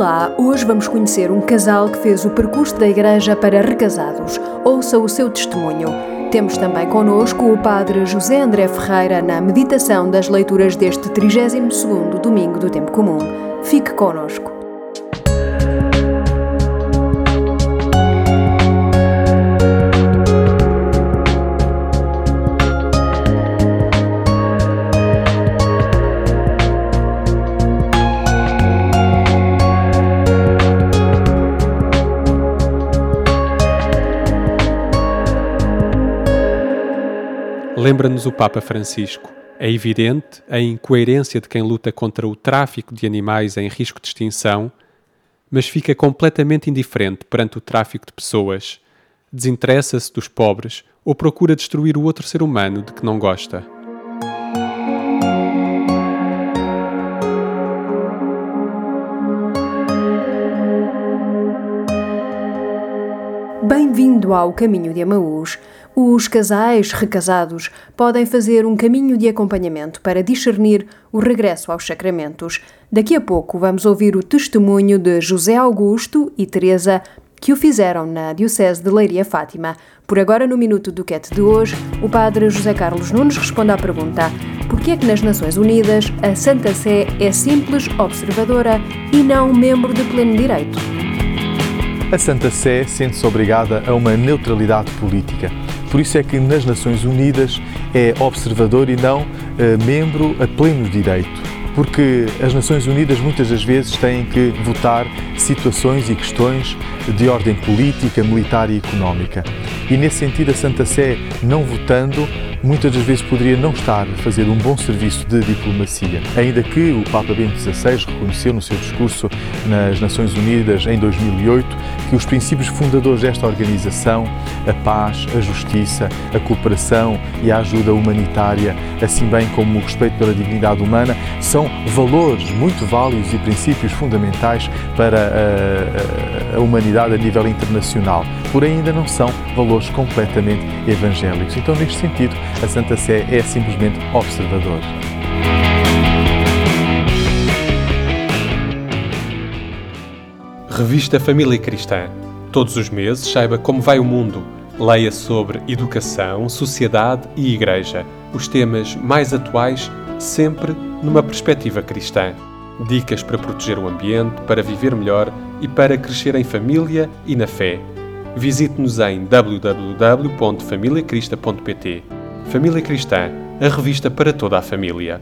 Olá, hoje vamos conhecer um casal que fez o percurso da igreja para recasados. Ouça o seu testemunho. Temos também connosco o Padre José André Ferreira na meditação das leituras deste 32º domingo do Tempo Comum. Fique connosco. Lembra-nos o Papa Francisco. É evidente a incoerência de quem luta contra o tráfico de animais em risco de extinção, mas fica completamente indiferente perante o tráfico de pessoas, desinteressa-se dos pobres ou procura destruir o outro ser humano de que não gosta. Bem-vindo ao Caminho de Amaús. Os casais recasados podem fazer um caminho de acompanhamento para discernir o regresso aos sacramentos. Daqui a pouco vamos ouvir o testemunho de José Augusto e Teresa que o fizeram na Diocese de Leiria Fátima. Por agora, no Minuto do Quete de hoje, o padre José Carlos Nunes responde à pergunta por que é que nas Nações Unidas a Santa Sé é simples observadora e não membro de pleno direito? A Santa Sé sente-se obrigada a uma neutralidade política. Por isso é que nas Nações Unidas é observador e não eh, membro a pleno direito. Porque as Nações Unidas muitas das vezes têm que votar situações e questões de ordem política, militar e económica. E nesse sentido, a Santa Sé, não votando, muitas das vezes poderia não estar a fazer um bom serviço de diplomacia. Ainda que o Papa Bento XVI reconheceu no seu discurso nas Nações Unidas em 2008 que os princípios fundadores desta organização, a paz, a justiça, a cooperação e a ajuda humanitária, assim bem como o respeito pela dignidade humana, são valores muito válidos e princípios fundamentais para a, a, a humanidade a nível internacional, porém ainda não são valores completamente evangélicos. Então, neste sentido, a Santa Sé é simplesmente observador. Revista Família Cristã. Todos os meses saiba como vai o mundo. Leia sobre educação, sociedade e igreja, os temas mais atuais, sempre numa perspectiva cristã. Dicas para proteger o ambiente, para viver melhor e para crescer em família e na fé. Visite-nos em www.familiacrista.pt. Família Cristã, a revista para toda a família.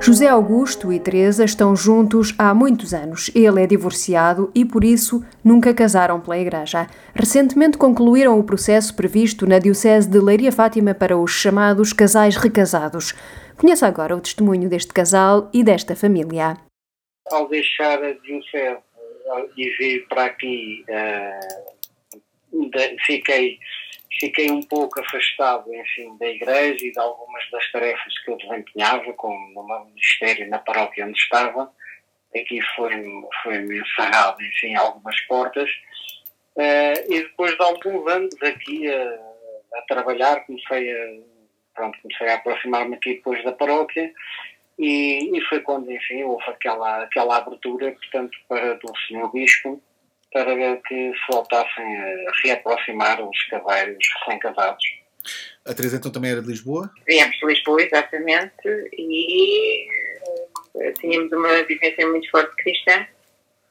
José Augusto e Teresa estão juntos há muitos anos. Ele é divorciado e, por isso, nunca casaram pela Igreja. Recentemente concluíram o processo previsto na Diocese de Leiria Fátima para os chamados casais recasados. Conheça agora o testemunho deste casal e desta família. Ao deixar a Diocese e vir para aqui, fiquei fiquei um pouco afastado, enfim, da igreja e de algumas das tarefas que eu desempenhava, como no meu ministério, na paróquia onde estava. Aqui foi-me foi encerrado, enfim, algumas portas. Uh, e depois de alguns anos aqui a, trabalhar, comecei a, pronto, comecei a aproximar-me aqui depois da paróquia e, e foi quando, enfim, houve aquela, aquela abertura, portanto, para do Senhor Bispo para que se voltassem a reaproximar os casais recém-casados. A Teresa então também era de Lisboa? Viemos de Lisboa, exatamente, e uh, tínhamos uma vivência muito forte cristã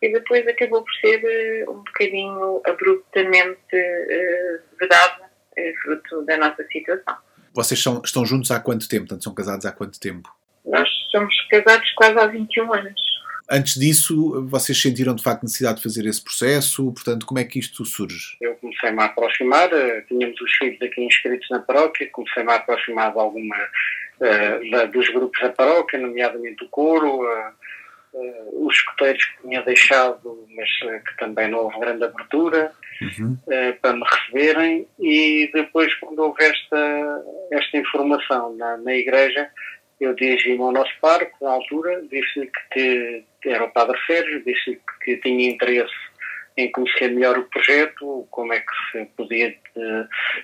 e depois acabou por ser uh, um bocadinho abruptamente uh, vedada, fruto da nossa situação. Vocês são, estão juntos há quanto tempo? Portanto, são casados há quanto tempo? Nós somos casados quase há 21 anos. Antes disso, vocês sentiram de facto necessidade de fazer esse processo? Portanto, como é que isto surge? Eu comecei-me a aproximar, eh, tínhamos os filhos aqui inscritos na paróquia, comecei-me a aproximar de alguma uh, da, dos grupos da paróquia, nomeadamente o coro, uh, uh, os escuteiros que tinha deixado, mas que também não houve grande abertura uhum. para me receberem. E depois, quando houve esta, esta informação na, na igreja, eu dirigi-me ao nosso parque, na altura, disse-lhe que, que, era o Padre Sérgio, disse-lhe que tinha interesse em conhecer melhor o projeto, como é que se podia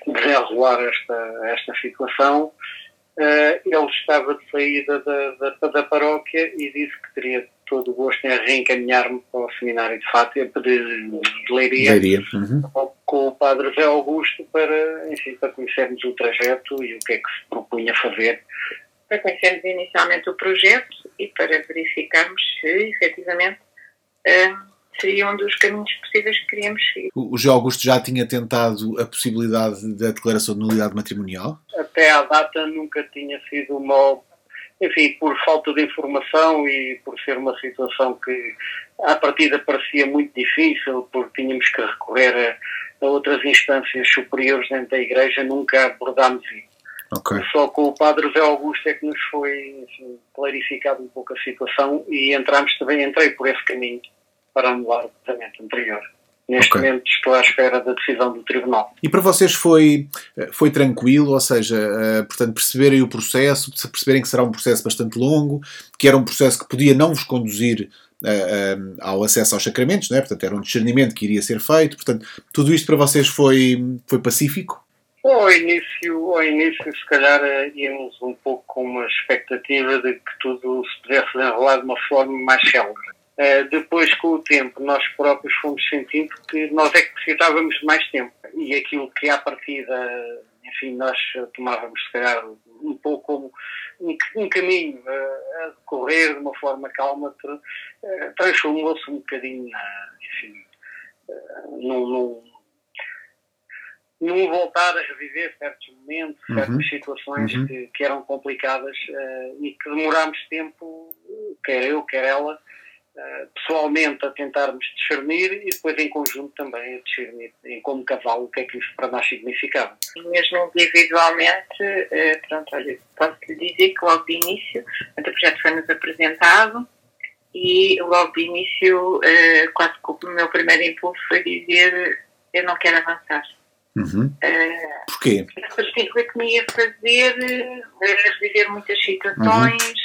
desenrolar esta, esta situação. Uh, ele estava de saída da, da, da, paróquia e disse que teria todo o gosto em reencaminhar-me para o seminário de Fátima, de, de Leiria, Leiria. Uhum. com o padre Zé Augusto para, enfim, para conhecermos o trajeto e o que é que se propunha fazer. Para conhecermos inicialmente o projeto e para verificarmos se efetivamente uh, seria um dos caminhos possíveis que queríamos seguir. O José Augusto já tinha tentado a possibilidade da declaração de nulidade matrimonial? Até à data nunca tinha sido uma. Enfim, por falta de informação e por ser uma situação que à partida parecia muito difícil, porque tínhamos que recorrer a, a outras instâncias superiores dentro da Igreja, nunca abordámos isso. Okay. Só com o Padre Zé Augusto é que nos foi enfim, clarificado um pouco a situação e entramos também, entrei por esse caminho para anular o casamento anterior. Neste okay. momento estou à espera da decisão do Tribunal. E para vocês foi, foi tranquilo, ou seja, uh, portanto, perceberem o processo, perceberem que será um processo bastante longo, que era um processo que podia não vos conduzir uh, ao acesso aos sacramentos, não é? portanto, era um discernimento que iria ser feito, portanto, tudo isto para vocês foi, foi pacífico? Ao início, ao início, se calhar, íamos um pouco com uma expectativa de que tudo se pudesse enrolar de uma forma mais célebre. Uh, depois, com o tempo, nós próprios fomos sentindo que nós é que precisávamos de mais tempo. E aquilo que, à partida, enfim, nós tomávamos, se calhar, um pouco como um, um caminho uh, a decorrer de uma forma calma, uh, transformou-se um bocadinho, na, enfim, num, num, num, voltar a reviver certos momentos, uhum. certas situações uhum. que, que, eram complicadas e que demorámos tempo, quer eu, quer ela, eh, pessoalmente a tentarmos discernir e depois em conjunto também a discernir em como cavalo o que é que isso para nós significava. Mesmo individualmente, uh, pronto, olha, posso lhe dizer que logo de início, o projeto foi-nos apresentado e logo de início, uh, quase que o meu primeiro impulso foi dizer eu não quero avançar. Uhum. Uh, Porquê? Porque que me ia fazer reviver muitas situações, uhum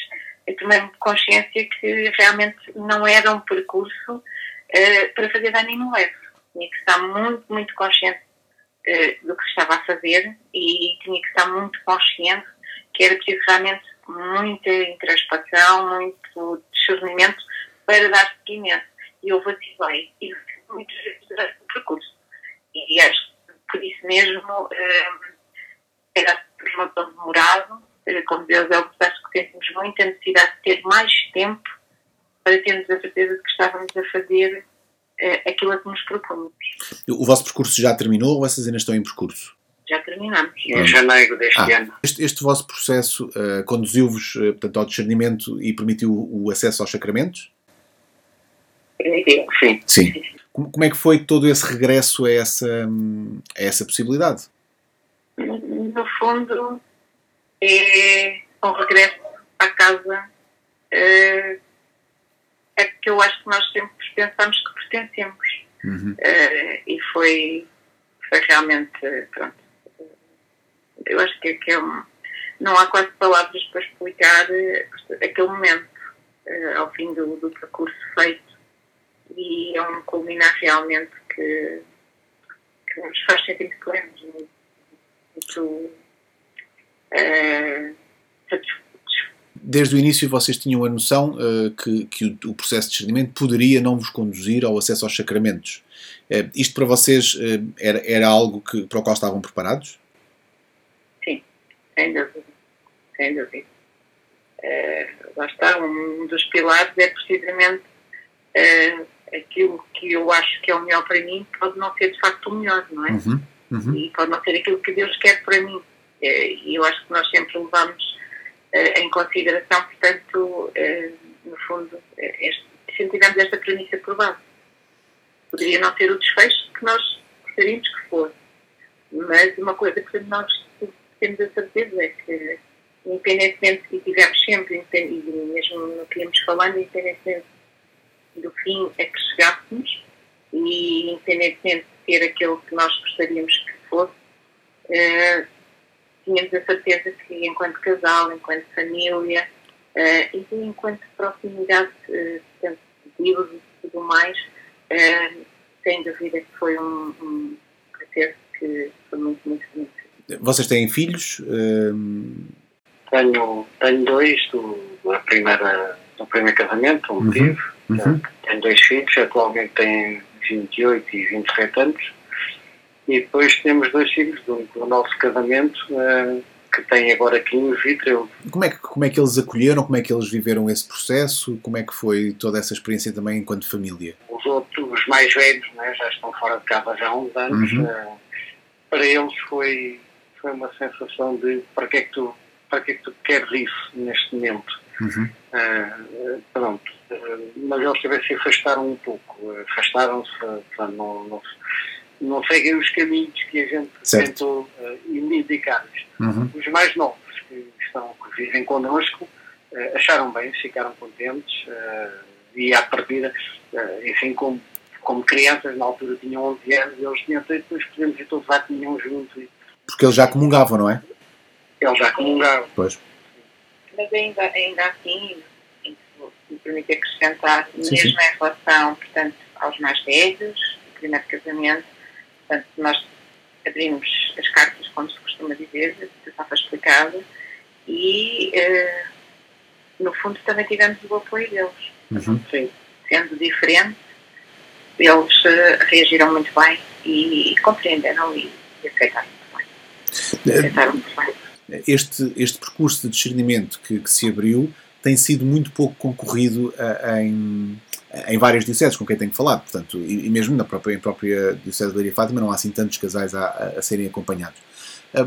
eu tomei consciência que realmente não era um percurso uh, para fazer no leve. Tinha que estar muito, muito consciente uh, do que estava a fazer e tinha que estar muito consciente que era preciso realmente muita introspeção, muito discernimento para dar seguimento. E eu vacilei e muitas vezes durante o percurso. E acho por isso mesmo uh, era tão demorado como Deus é o processo que sentimos muita necessidade de ter mais tempo para termos a certeza de que estávamos a fazer uh, aquilo a que nos propomos. O vosso percurso já terminou ou vocês ainda estão em percurso? Já terminamos. Em janeiro deste ah, ano. Este, este, vosso processo uh, conduziu-vos uh, portanto, ao discernimento e permitiu o acesso aos sacramentos? Permitiu, sim. Sim. Como, como é que foi todo esse regresso a essa, a essa possibilidade? No fundo, é um regresso à casa uh, é que eu acho que nós sempre pensamos que pertencemos. Uhum. Uh, e foi, foi realmente, pronto, eu acho que, que é um, não há quase palavras para explicar uh, aquele momento ao fim do, do, percurso feito e é um culminar realmente que, que nos faz sentir plenos, muito, Desde o início vocês tinham a noção uh, que, que o, o, processo de discernimento poderia não vos conduzir ao acesso aos sacramentos. Uh, isto para vocês uh, era, era algo que, para o qual estavam preparados? Sim, sem dúvida. Sem dúvida. lá está, um dos pilares é precisamente aquilo que eu acho que é o melhor para mim pode não ser de facto o melhor, não é? Uhum, uhum. E pode não ser aquilo que Deus quer para mim. Eh, e eu acho que nós sempre levamos eh, em consideração, portanto, eh, no fundo, este, sempre tivemos esta premissa por base. Poderia não ser o desfecho que nós gostaríamos que fosse, mas uma coisa que nós temos a certeza é que, independentemente se tivemos sempre, e mesmo no que íamos falando, independentemente do fim a que chegássemos, e independentemente de ser aquilo que nós gostaríamos que fosse, tínhamos a certeza que, enquanto casal, enquanto família uh, e enquanto proximidade, uh, portanto, Deus e tudo mais, uh, sem dúvida que foi um, um processo que foi muito, muito bonito. Vocês têm filhos? Hum, Tenho, tenho dois do, da primeira, do primeiro casamento, um Uhum, tive. uhum. Tenho dois filhos, atualmente têm 28 e 27 anos. E depois temos dois filhos do, do nosso casamento, eh, que têm agora 15 e 13. Como é, que, como é que eles acolheram? Como é que eles viveram esse processo? Como é que foi toda essa experiência também enquanto família? Os outros, os mais velhos, né, já estão fora de casa já há uns anos. Uhum. eh, para eles foi, foi uma sensação de para que é que tu, para que é que tu queres isso neste momento? Uhum. Ah, pronto, mas eles também se afastaram um pouco, afastaram-se, não, não, não seguem os caminhos que a gente Certo. tentou uh, indicar-lhes. Uhum. Os mais novos que, estão, que vivem connosco ah, acharam bem, ficaram contentes ah, e à partida, ah, enfim, como, como crianças na altura tinham 11 anos, eles tinham depois podemos ir todos à comunhão juntos e Porque eles já comungavam, não é? eles já comungaram. Pois. Mas ainda, ainda assim, se me permite acrescentar, Sim, mesmo sim. em relação, portanto, aos mais velhos, o primeiro casamento, portanto, nós abrimos as cartas, como se costuma dizer, já estava explicado, e, eh, no fundo, também tivemos o apoio deles. Uhum. Sim. Sendo diferente, eles eh, reagiram muito bem e compreenderam e aceitaram muito bem. Aceitaram muito bem. Este, este percurso de discernimento que, que se abriu tem sido muito pouco concorrido ah, em, em várias dioceses com quem tenho falado, portanto, e, e mesmo na própria, em própria Diocese de Leiria Fátima não há assim tantos casais a, a- serem acompanhados. Ah,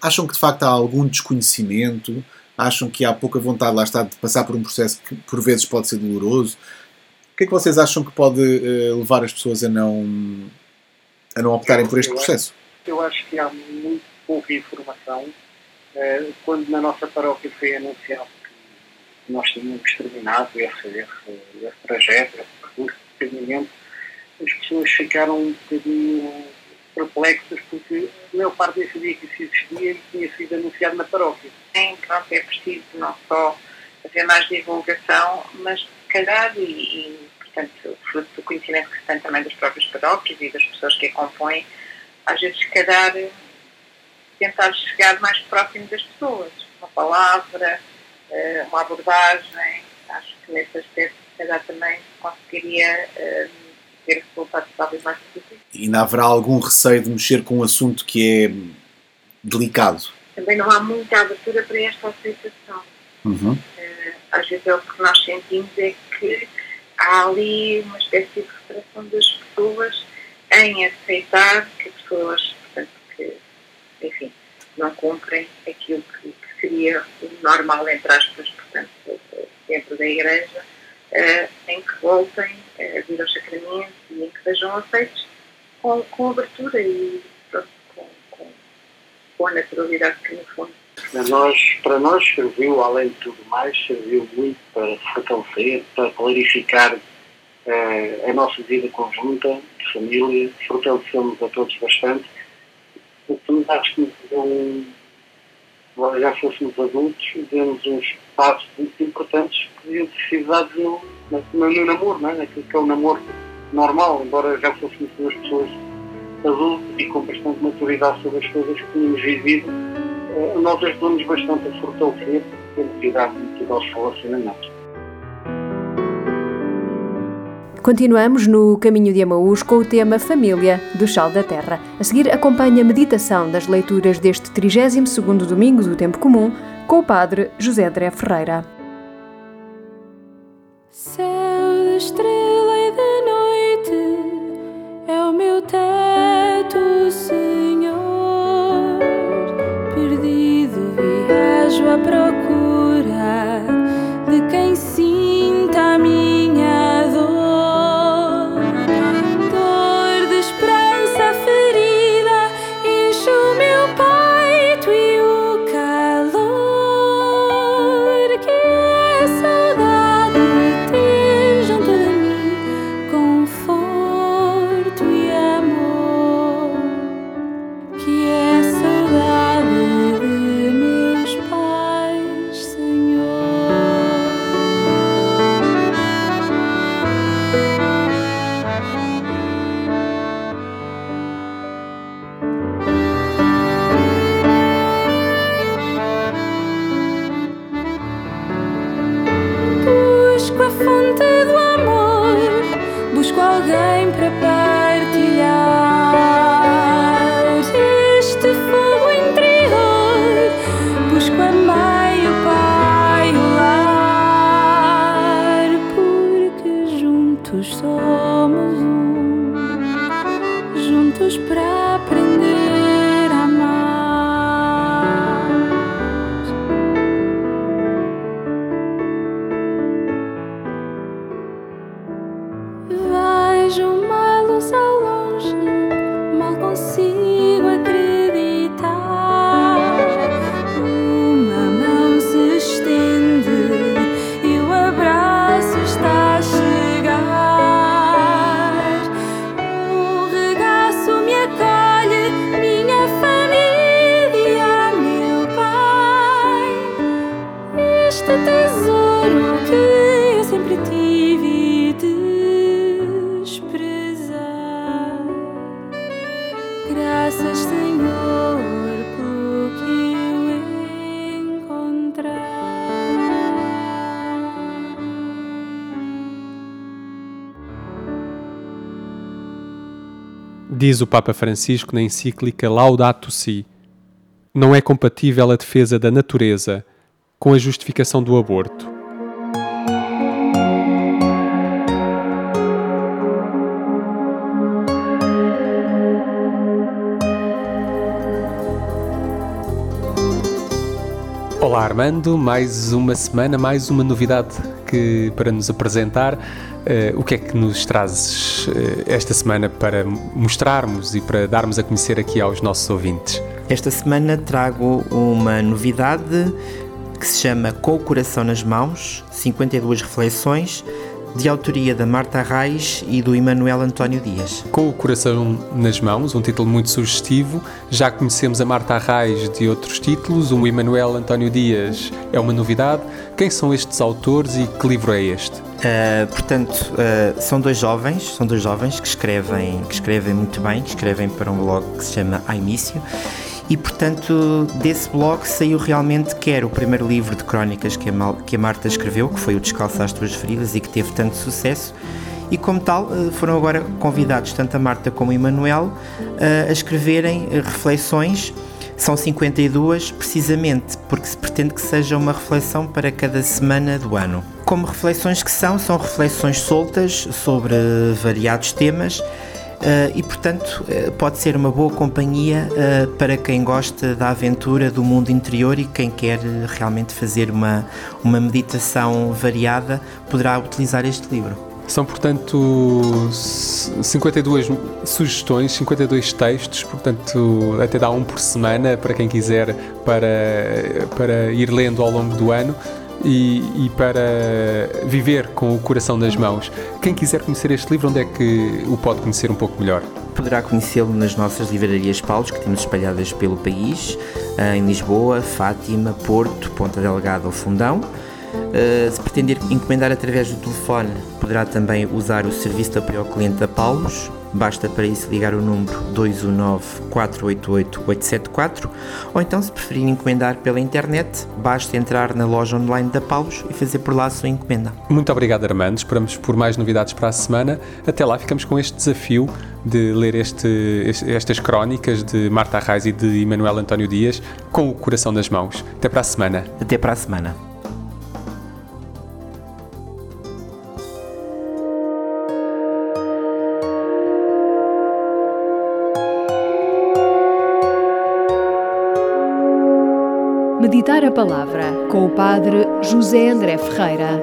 acham que de facto há algum desconhecimento? Acham que há pouca vontade, lá está, de passar por um processo que por vezes pode ser doloroso? O que é que vocês acham que pode eh, levar as pessoas a não, a não optarem por este Eu acho- processo? Eu acho que há muito pouca informação. Eh, Quando na nossa paróquia foi anunciado nós tínhamos terminado esse, esse, esse trajeto, esse percurso de caminhamento, as pessoas ficaram um bocadinho perplexas porque a maior parte nem sabia que isso existia tinha sido anunciado na paróquia. Sim, pronto, é preciso não só haver mais divulgação, mas se calhar, e, e portanto, fruto do conhecimento que se tem também das próprias paróquias e das pessoas que a compõem, às vezes, se calhar, tentar chegar mais próximo das pessoas. Uma palavra, eh, uma abordagem, acho que nesse aspecto, se calhar, também conseguiria eh, ter resultados talvez mais positivos. E ainda haverá algum receio de mexer com um assunto que é delicado? Também não há muita abertura para esta aceitação. Uhum. Eh, às vezes é o que nós sentimos é que há ali uma espécie de reparação das pessoas em aceitar que pessoas, portanto, que, enfim, não cumprem aquilo que seria o normal, entre aspas, portanto, dentro da Igreja, eh, em que voltem eh, a vir aos sacramentos e em que sejam aceitos com, com abertura e pronto, com, com, com a naturalidade que, no fundo, Para nós, para nós serviu, além de tudo mais, serviu muito para fortalecer, para clarificar eh, a nossa vida conjunta, de família, fortalecemos a todos bastante. Portanto, acho que um, embora já fôssemos adultos, demos uns passos muito importantes que deviam sido dados no, no, no namoro, não é? naquilo que é o namoro normal, embora já fôssemos duas pessoas adultas e com bastante maturidade sobre as coisas que tínhamos vivido, eh, nós ajudamos bastante a fortalecer a identidade do nosso relacionamento. Continuamos no Caminho de Amaús com o tema Família do Chal da Terra. A seguir acompanha a meditação das leituras deste 32º domingo do Tempo Comum com o Padre José Dré Ferreira. Este tesouro que eu sempre tive desprezar. Graças, Senhor, pelo que eu encontrar. Diz o Papa Francisco na encíclica Laudato Si: Não é compatível a defesa da natureza com a justificação do aborto. Olá Armando, mais uma semana, mais uma novidade que, para nos apresentar. Eh, o que é que nos trazes eh, esta semana para mostrarmos e para darmos a conhecer aqui aos nossos ouvintes? Esta semana trago uma novidade que se chama Com o Coração nas Mãos 52 reflexões de autoria da Marta Reis e do Emanuel António Dias. Com o coração nas mãos, um título muito sugestivo. Já conhecemos a Marta Arraes de outros títulos, o Emanuel António Dias é uma novidade. Quem são estes autores e que livro é este? Uh, portanto, uh, são dois jovens, são dois jovens que escrevem, que escrevem muito bem, que escrevem para um blog que se chama Aimício. E portanto, desse blog saiu realmente quer o primeiro livro de crónicas que a, Mal, que a Marta escreveu, que foi o Descalço às Tuas Feridas e que teve tanto sucesso. E como tal, uh, foram agora convidados tanto a Marta como o Emanuel a escreverem reflexões são 52, precisamente porque se pretende que seja uma reflexão para cada semana do ano. Como reflexões que são, são reflexões soltas sobre variados temas e, portanto, uh, pode ser uma boa companhia uh, para quem gosta da aventura do mundo interior e quem quer realmente fazer uma, uma meditação variada poderá utilizar este livro. São, portanto, 52 sugestões, 52 textos, portanto, até dá um por semana para quem quiser para, para ir lendo ao longo do ano. E, e, para viver com o coração nas mãos. Quem quiser conhecer este livro, onde é que o pode conhecer um pouco melhor? Poderá conhecê-lo nas nossas livrarias Paulos, que temos espalhadas pelo país, em Lisboa, Fátima, Porto, Ponta Delgada ou Fundão. Uh, se pretender encomendar através do telefone, poderá também usar o serviço de apoio ao cliente da Paulos. Basta para isso ligar o número 219-488-874 ou então, se preferir encomendar pela internet, basta entrar na loja online da Paulos e fazer por lá a sua encomenda. Muito obrigado, Armando. Esperamos por mais novidades para a semana. Até lá, ficamos com este desafio de ler este, estas crónicas de Marta Arraes e de Emanuel António Dias com o coração nas mãos. Até para a semana. Até para a semana. Palavra com o Padre José André Ferreira.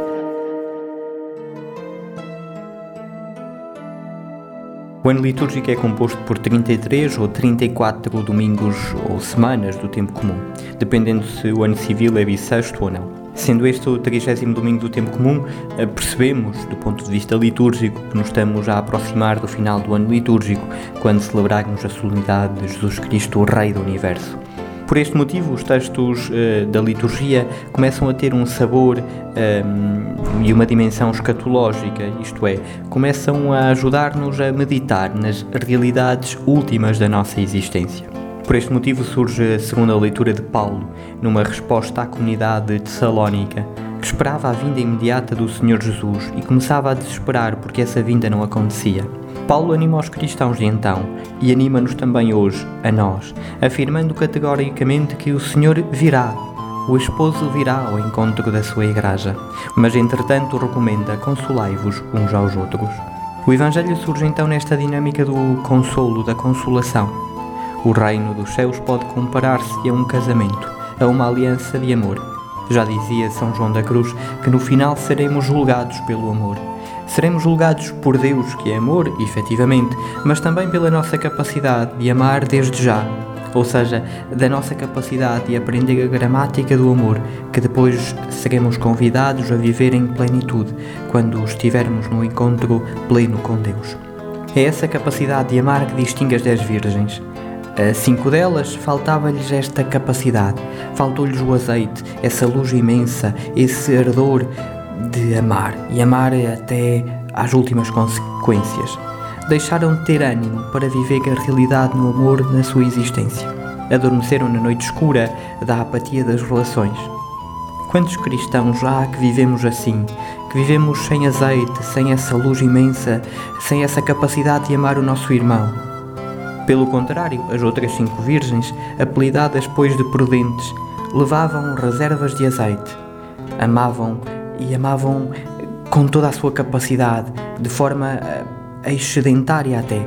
O ano litúrgico é composto por 33 ou 34 domingos ou semanas do tempo comum, dependendo se o ano civil é bissexto ou não. Sendo este o 30 domingo do tempo comum, percebemos, do ponto de vista litúrgico, que nos estamos a aproximar do final do ano litúrgico, quando celebrarmos a solenidade de Jesus Cristo, o Rei do Universo. Por este motivo, os textos uh, da liturgia começam a ter um sabor um, e uma dimensão escatológica, isto é, começam a ajudar-nos a meditar nas realidades últimas da nossa existência. Por este motivo surge a segunda leitura de Paulo, numa resposta à comunidade de Salónica, que esperava a vinda imediata do Senhor Jesus e começava a desesperar porque essa vinda não acontecia. Paulo anima os cristãos de então e anima-nos também hoje, a nós, afirmando categoricamente que o Senhor virá. o esposo virá ao encontro da sua igreja, mas entretanto recomenda consolai-vos uns aos outros. O Evangelho surge então nesta dinâmica do consolo, da consolação. O reino dos céus pode comparar-se a um casamento, a uma aliança de amor. Já dizia São João da Cruz que no final seremos julgados pelo amor. Seremos julgados por Deus, que é amor, efetivamente, mas também pela nossa capacidade de amar desde já, ou seja, da nossa capacidade de aprender a gramática do amor, que depois seremos convidados a viver em plenitude quando estivermos no encontro pleno com Deus. É essa capacidade de amar que distingue as dez virgens. A cinco delas faltava-lhes esta capacidade, faltou-lhes o azeite, essa luz imensa, esse ardor de amar e amar até às últimas consequências. Deixaram de ter ânimo para viver a realidade no amor na sua existência. Adormeceram na noite escura da apatia das relações. Quantos cristãos há que vivemos assim, que vivemos sem azeite, sem essa luz imensa, sem essa capacidade de amar o nosso irmão? Pelo contrário, as outras cinco virgens, apelidadas pois de prudentes, levavam reservas de azeite, amavam e amavam com toda a sua capacidade, de forma excedentária até.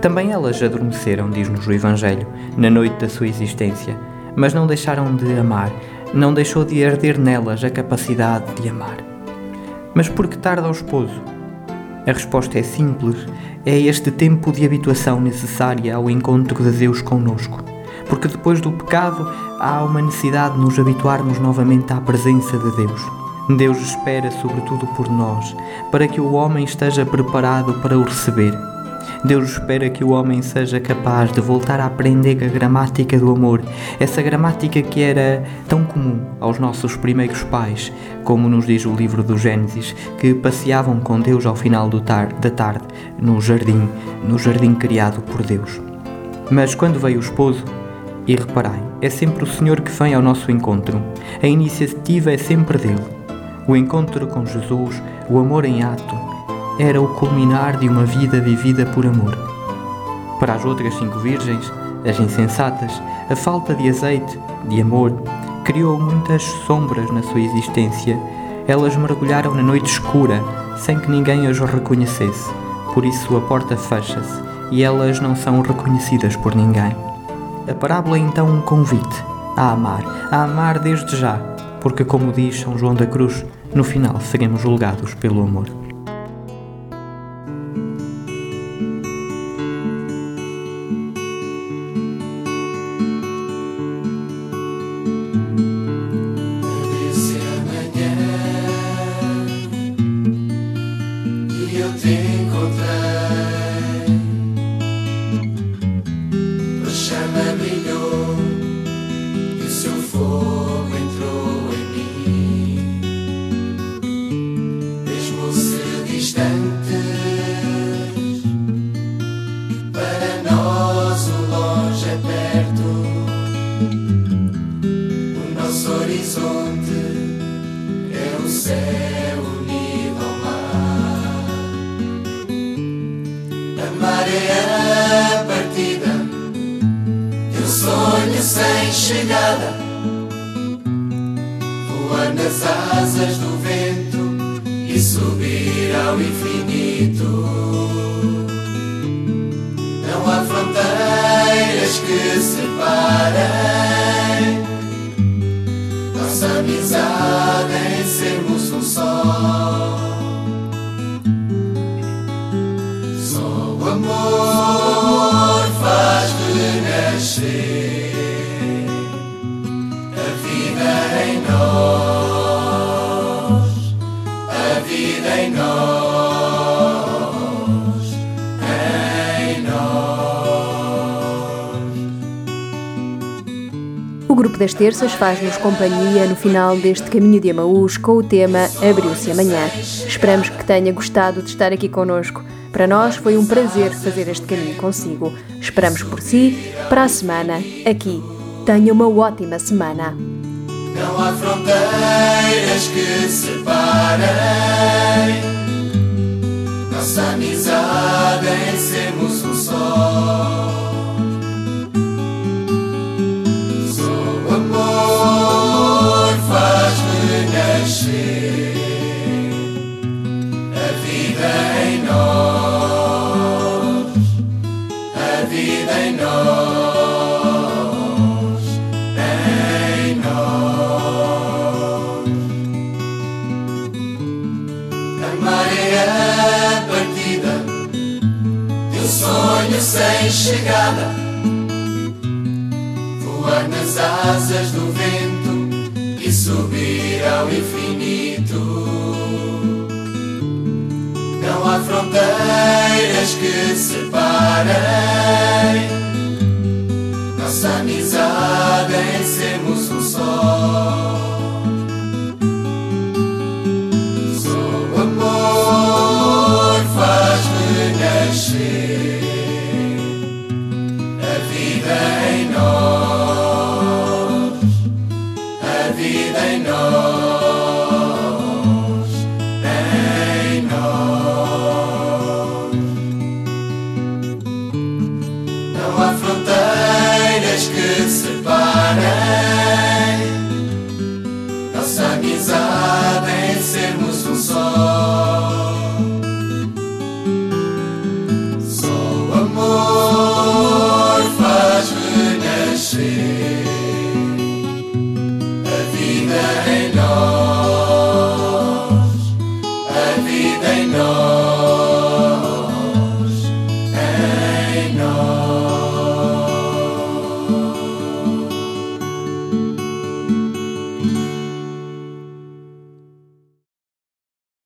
Também elas adormeceram, diz-nos o Evangelho, na noite da sua existência, mas não deixaram de amar, não deixou de arder nelas a capacidade de amar. Mas por que tarda o esposo? A resposta é simples: é este tempo de habituação necessária ao encontro de Deus conosco. Porque depois do pecado há uma necessidade de nos habituarmos novamente à presença de Deus. Deus espera sobretudo por nós, para que o homem esteja preparado para o receber. Deus espera que o homem seja capaz de voltar a aprender a gramática do amor, essa gramática que era tão comum aos nossos primeiros pais, como nos diz o livro do Gênesis, que passeavam com Deus ao final tar da tarde, no jardim, no jardim criado por Deus. Mas quando veio o esposo, e reparai, é sempre o Senhor que vem ao nosso encontro, a iniciativa é sempre dele. O encontro com Jesus, o amor em ato, era o culminar de uma vida vivida por amor. Para as outras cinco virgens, as insensatas, a falta de azeite, de amor, criou muitas sombras na sua existência. Elas mergulharam na noite escura, sem que ninguém as reconhecesse. Por isso a porta fecha-se e elas não são reconhecidas por ninguém. A parábola é então um convite a amar, a amar desde já, porque, como diz São João da Cruz, no final seremos julgados pelo amor. Das terças faz-nos companhia no final deste caminho de Amaús com o tema Abriu-se amanhã. Esperamos que tenha gostado de estar aqui conosco. Para nós foi um prazer fazer este caminho consigo. Esperamos por si para a semana aqui. Tenha uma ótima semana. Não há fronteiras que separem nossa amizade em sermos um só. amor faz-me nascer a vida em nós, a vida em nós, em nós. A maré é a partida teu sonho sem chegada voar nas asas do subir ao infinito. Não há fronteiras que separem nossa amizade em sermos um só. Amor faz renascer a vida em nós,